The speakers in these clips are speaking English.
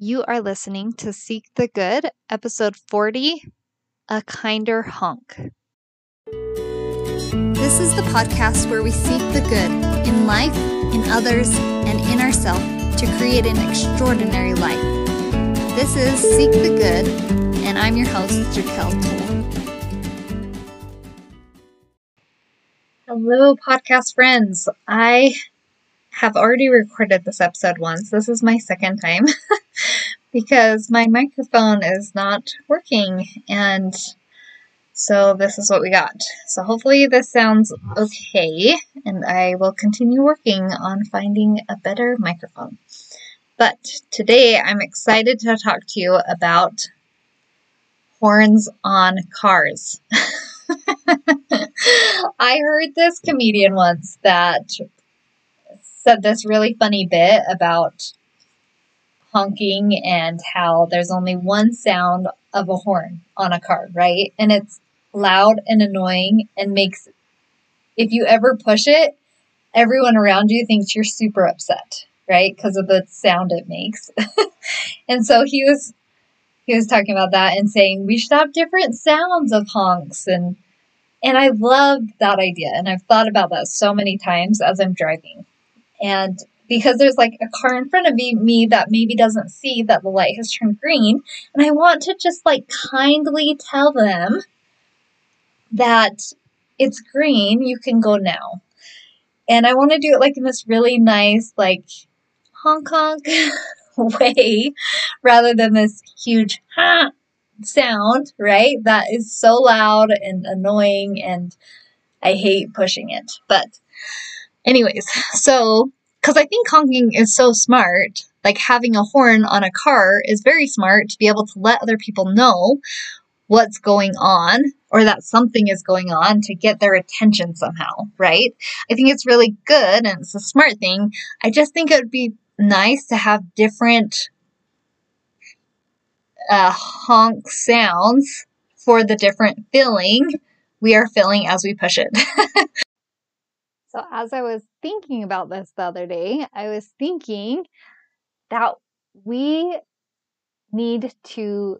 You are listening to Seek the Good, episode 40 A Kinder Honk. This is the podcast where we seek the good in life, in others, and in ourselves to create an extraordinary life. This is Seek the Good, and I'm your host, Jaquel Toole. Hello, podcast friends. I have already recorded this episode once. This is my second time because my microphone is not working and so this is what we got. So hopefully this sounds okay and I will continue working on finding a better microphone. But today I'm excited to talk to you about horns on cars. I heard this comedian once that said this really funny bit about honking and how there's only one sound of a horn on a car, right? And it's loud and annoying and makes, if you ever push it, everyone around you thinks you're super upset, right? Because of the sound it makes. and so he was, he was talking about that and saying we should have different sounds of honks and, and I loved that idea. And I've thought about that so many times as I'm driving. And because there's like a car in front of me that maybe doesn't see that the light has turned green, and I want to just like kindly tell them that it's green, you can go now. And I want to do it like in this really nice, like honk honk way rather than this huge ha sound, right? That is so loud and annoying and I hate pushing it. But Anyways, so because I think honking is so smart, like having a horn on a car is very smart to be able to let other people know what's going on or that something is going on to get their attention somehow, right? I think it's really good and it's a smart thing. I just think it would be nice to have different uh, honk sounds for the different feeling we are feeling as we push it. So, as I was thinking about this the other day, I was thinking that we need to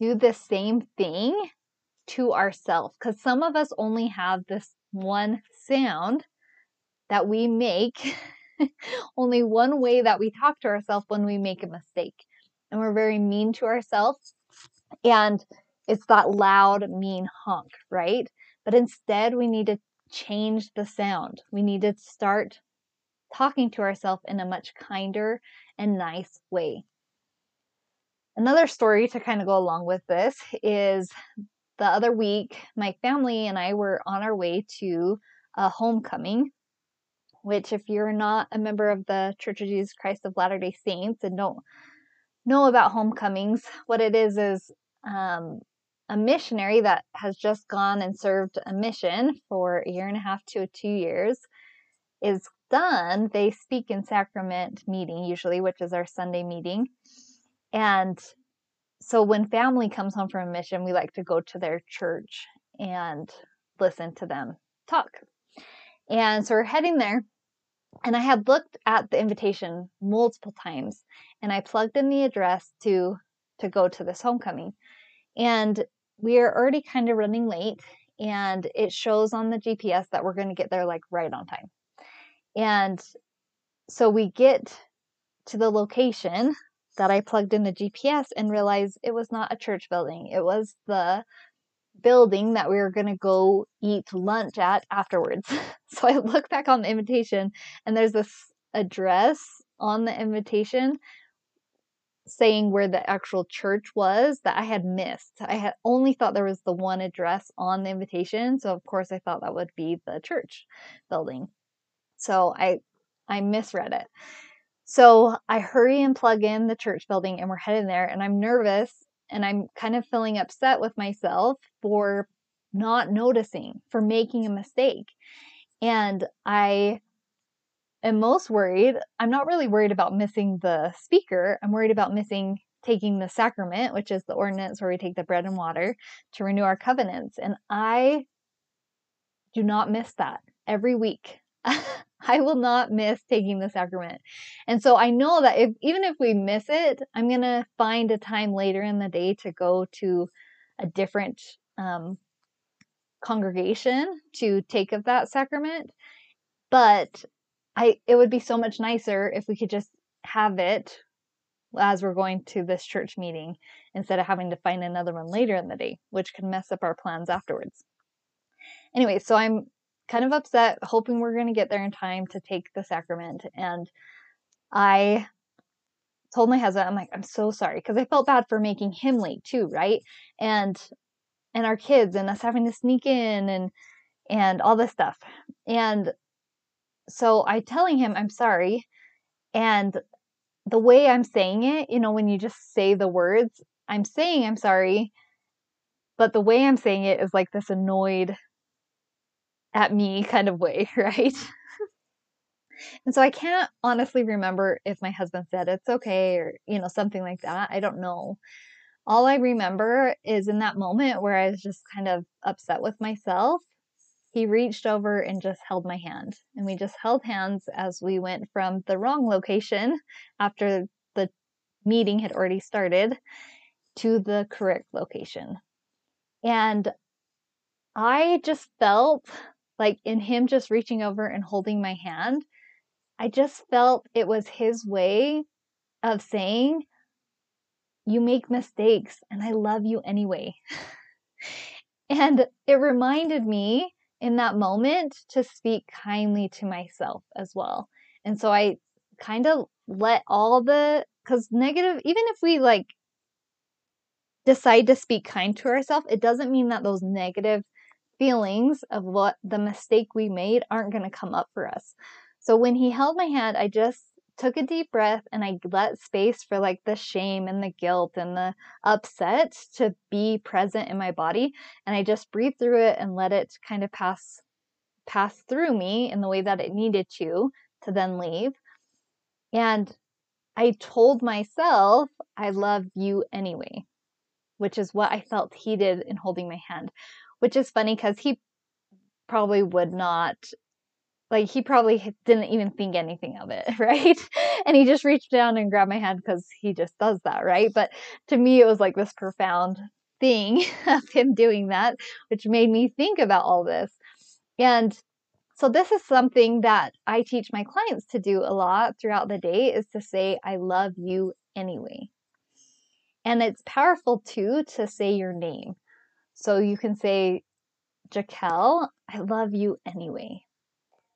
do the same thing to ourselves because some of us only have this one sound that we make, only one way that we talk to ourselves when we make a mistake. And we're very mean to ourselves. And it's that loud, mean honk, right? But instead, we need to change the sound. We need to start talking to ourselves in a much kinder and nice way. Another story to kind of go along with this is the other week, my family and I were on our way to a homecoming, which, if you're not a member of the Church of Jesus Christ of Latter day Saints and don't know about homecomings, what it is is um, a missionary that has just gone and served a mission for a year and a half to two years is done, they speak in sacrament meeting, usually, which is our Sunday meeting. And so when family comes home from a mission, we like to go to their church and listen to them talk. And so we're heading there. And I had looked at the invitation multiple times and I plugged in the address to to go to this homecoming. And we are already kind of running late and it shows on the GPS that we're going to get there like right on time. And so we get to the location that I plugged in the GPS and realized it was not a church building. It was the building that we were going to go eat lunch at afterwards. so I look back on the invitation and there's this address on the invitation saying where the actual church was that I had missed. I had only thought there was the one address on the invitation, so of course I thought that would be the church building. So I I misread it. So I hurry and plug in the church building and we're heading there and I'm nervous and I'm kind of feeling upset with myself for not noticing, for making a mistake. And I am most worried, I'm not really worried about missing the speaker. I'm worried about missing taking the sacrament, which is the ordinance where we take the bread and water to renew our covenants. And I do not miss that every week. I will not miss taking the sacrament. And so I know that if even if we miss it, I'm going to find a time later in the day to go to a different um, congregation to take of that sacrament. But I it would be so much nicer if we could just have it as we're going to this church meeting instead of having to find another one later in the day, which can mess up our plans afterwards. Anyway, so I'm kind of upset, hoping we're going to get there in time to take the sacrament. And I told my husband, I'm like, I'm so sorry because I felt bad for making him late too, right? And and our kids and us having to sneak in and and all this stuff. And so I telling him I'm sorry. And the way I'm saying it, you know, when you just say the words, I'm saying I'm sorry, but the way I'm saying it is like this annoyed at me kind of way, right? and so I can't honestly remember if my husband said it's okay or, you know, something like that. I don't know. All I remember is in that moment where I was just kind of upset with myself he reached over and just held my hand. And we just held hands as we went from the wrong location after the meeting had already started to the correct location. And I just felt like in him just reaching over and holding my hand, I just felt it was his way of saying, You make mistakes and I love you anyway. and it reminded me in that moment to speak kindly to myself as well. And so I kind of let all the, because negative, even if we like decide to speak kind to ourselves, it doesn't mean that those negative feelings of what the mistake we made aren't going to come up for us. So when he held my hand, I just took a deep breath and I let space for like the shame and the guilt and the upset to be present in my body. And I just breathed through it and let it kind of pass pass through me in the way that it needed to to then leave. And I told myself, I love you anyway, which is what I felt he did in holding my hand, which is funny because he probably would not like he probably didn't even think anything of it, right? And he just reached down and grabbed my hand because he just does that, right? But to me, it was like this profound thing of him doing that, which made me think about all this. And so this is something that I teach my clients to do a lot throughout the day is to say, I love you anyway. And it's powerful too to say your name. So you can say, Jaquel, I love you anyway.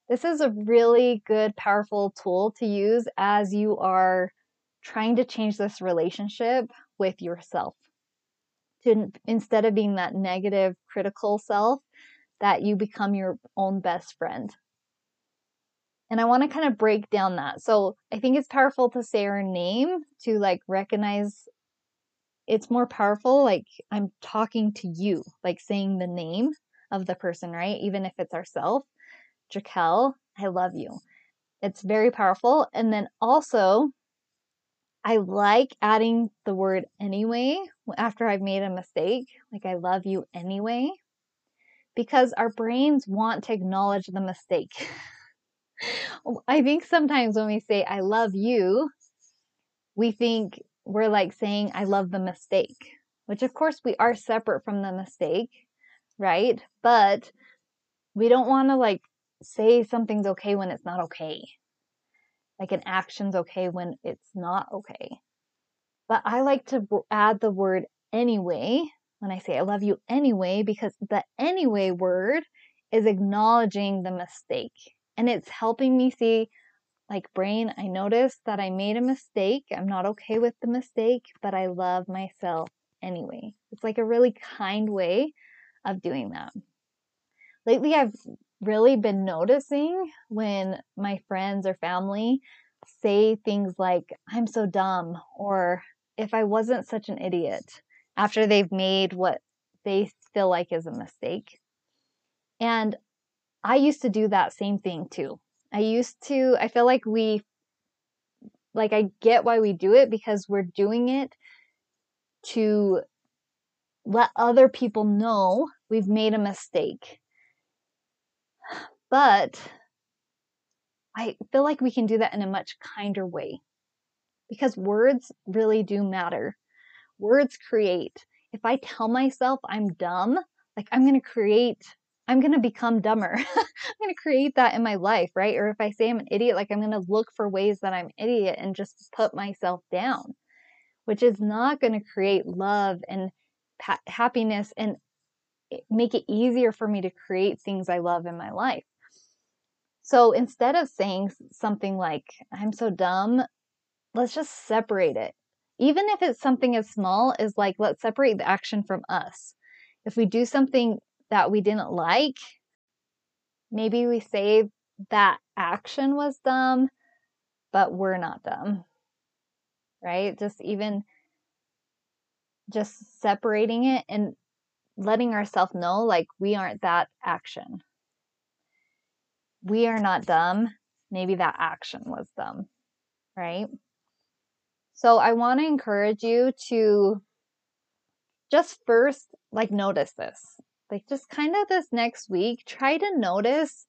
This is a really good, powerful tool to use as you are trying to change this relationship with yourself. To instead of being that negative, critical self, that you become your own best friend. And I want to kind of break down that. So I think it's powerful to say our name to like recognize it's more powerful. Like I'm talking to you, like saying the name of the person, right? Even if it's ourself. Jaquel, I love you. It's very powerful. And then also, I like adding the word anyway after I've made a mistake. Like, I love you anyway. Because our brains want to acknowledge the mistake. I think sometimes when we say, I love you, we think we're like saying, I love the mistake, which of course we are separate from the mistake, right? But we don't want to like say something's okay when it's not okay. Like an action's okay when it's not okay. But I like to add the word anyway when I say I love you anyway, because the anyway word is acknowledging the mistake. And it's helping me see, like, brain, I noticed that I made a mistake. I'm not okay with the mistake, but I love myself anyway. It's like a really kind way of doing that. Lately, I've really been noticing when my friends or family say things like, I'm so dumb, or if I wasn't such an idiot, after they've made what they feel like is a mistake. And I used to do that same thing too. I used to, I feel like we, like, I get why we do it because we're doing it to let other people know we've made a mistake but I feel like we can do that in a much kinder way because words really do matter. Words create. If I tell myself I'm dumb, like I'm going to create, I'm going to become dumber. I'm going to create that in my life, right? Or if I say I'm an idiot, like I'm going to look for ways that I'm idiot and just put myself down, which is not going to create love and happiness and eh, make it easier for me to create things I love in my life. So instead of saying something like, I'm so dumb, let's just separate it. Even if it's something as small as like, let's separate the action from us. If we do something that we didn't like, maybe we say that action was dumb, but we're not dumb. Right? Just even just separating it and letting ourselves know like we aren't that action. We are not dumb. Maybe that action was dumb. Right? So I want to encourage you to just first like notice this. Like just kind of this next week, try to notice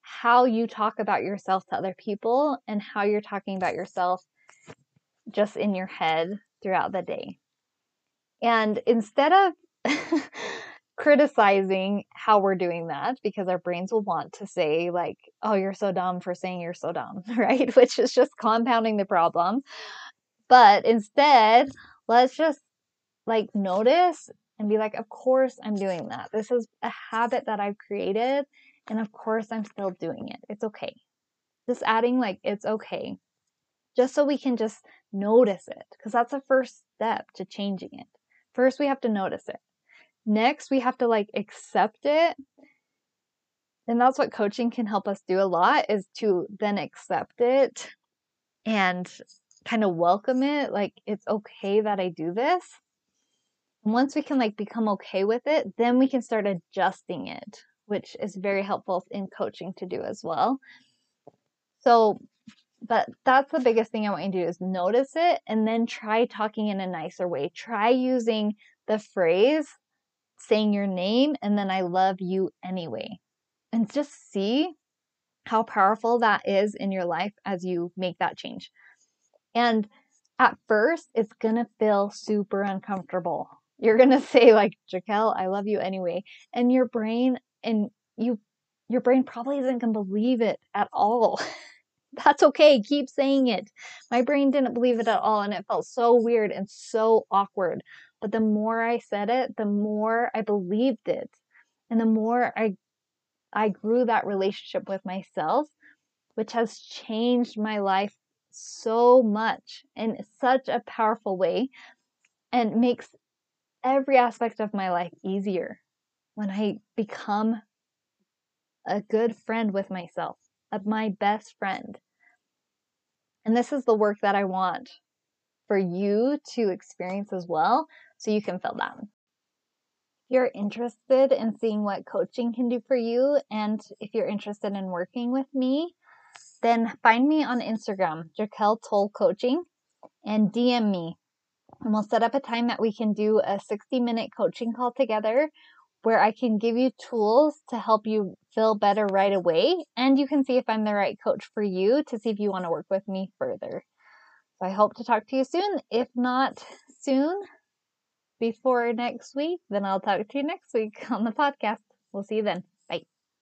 how you talk about yourself to other people and how you're talking about yourself just in your head throughout the day. And instead of criticizing how we're doing that, because our brains will want to say, like, oh, you're so dumb for saying you're so dumb, right? Which is just compounding the problem. But instead, let's just like notice and be like, of course I'm doing that. This is a habit that I've created. And of course I'm still doing it. It's okay. Just adding like, it's okay. Just so we can just notice it. Because that's the first step to changing it. First, we have to notice it. Next, we have to like accept it. And that's what coaching can help us do a lot is to then accept it and kind of welcome it. Like, it's okay that I do this. Once we can like become okay with it, then we can start adjusting it, which is very helpful in coaching to do as well. So, but that's the biggest thing I want you to do is notice it and then try talking in a nicer way. Try using the phrase saying your name and then I love you anyway. And just see how powerful that is in your life as you make that change. And at first, it's going to feel super uncomfortable. You're going to say like, Jaquel, I love you anyway. And your brain and you, your brain probably isn't going to believe it at all. That's okay. Keep saying it. My brain didn't believe it at all. And it felt so weird and so awkward. But the more I said it, the more I believed it. And the more I I grew that relationship with myself, which has changed my life so much in such a powerful way and makes every aspect of my life easier when I become a good friend with myself, of my best friend. And this is the work that I want for you to experience as well so you can fill that. If you're interested in seeing what coaching can do for you, and if you're interested in working with me, then find me on Instagram, Jaquel Toll Coaching, and DM me. And we'll set up a time that we can do a 60 minute coaching call together where I can give you tools to help you feel better right away. And you can see if I'm the right coach for you to see if you want to work with me further. So I hope to talk to you soon. If not soon, before next week, then I'll talk to you next week on the podcast. We'll see you then.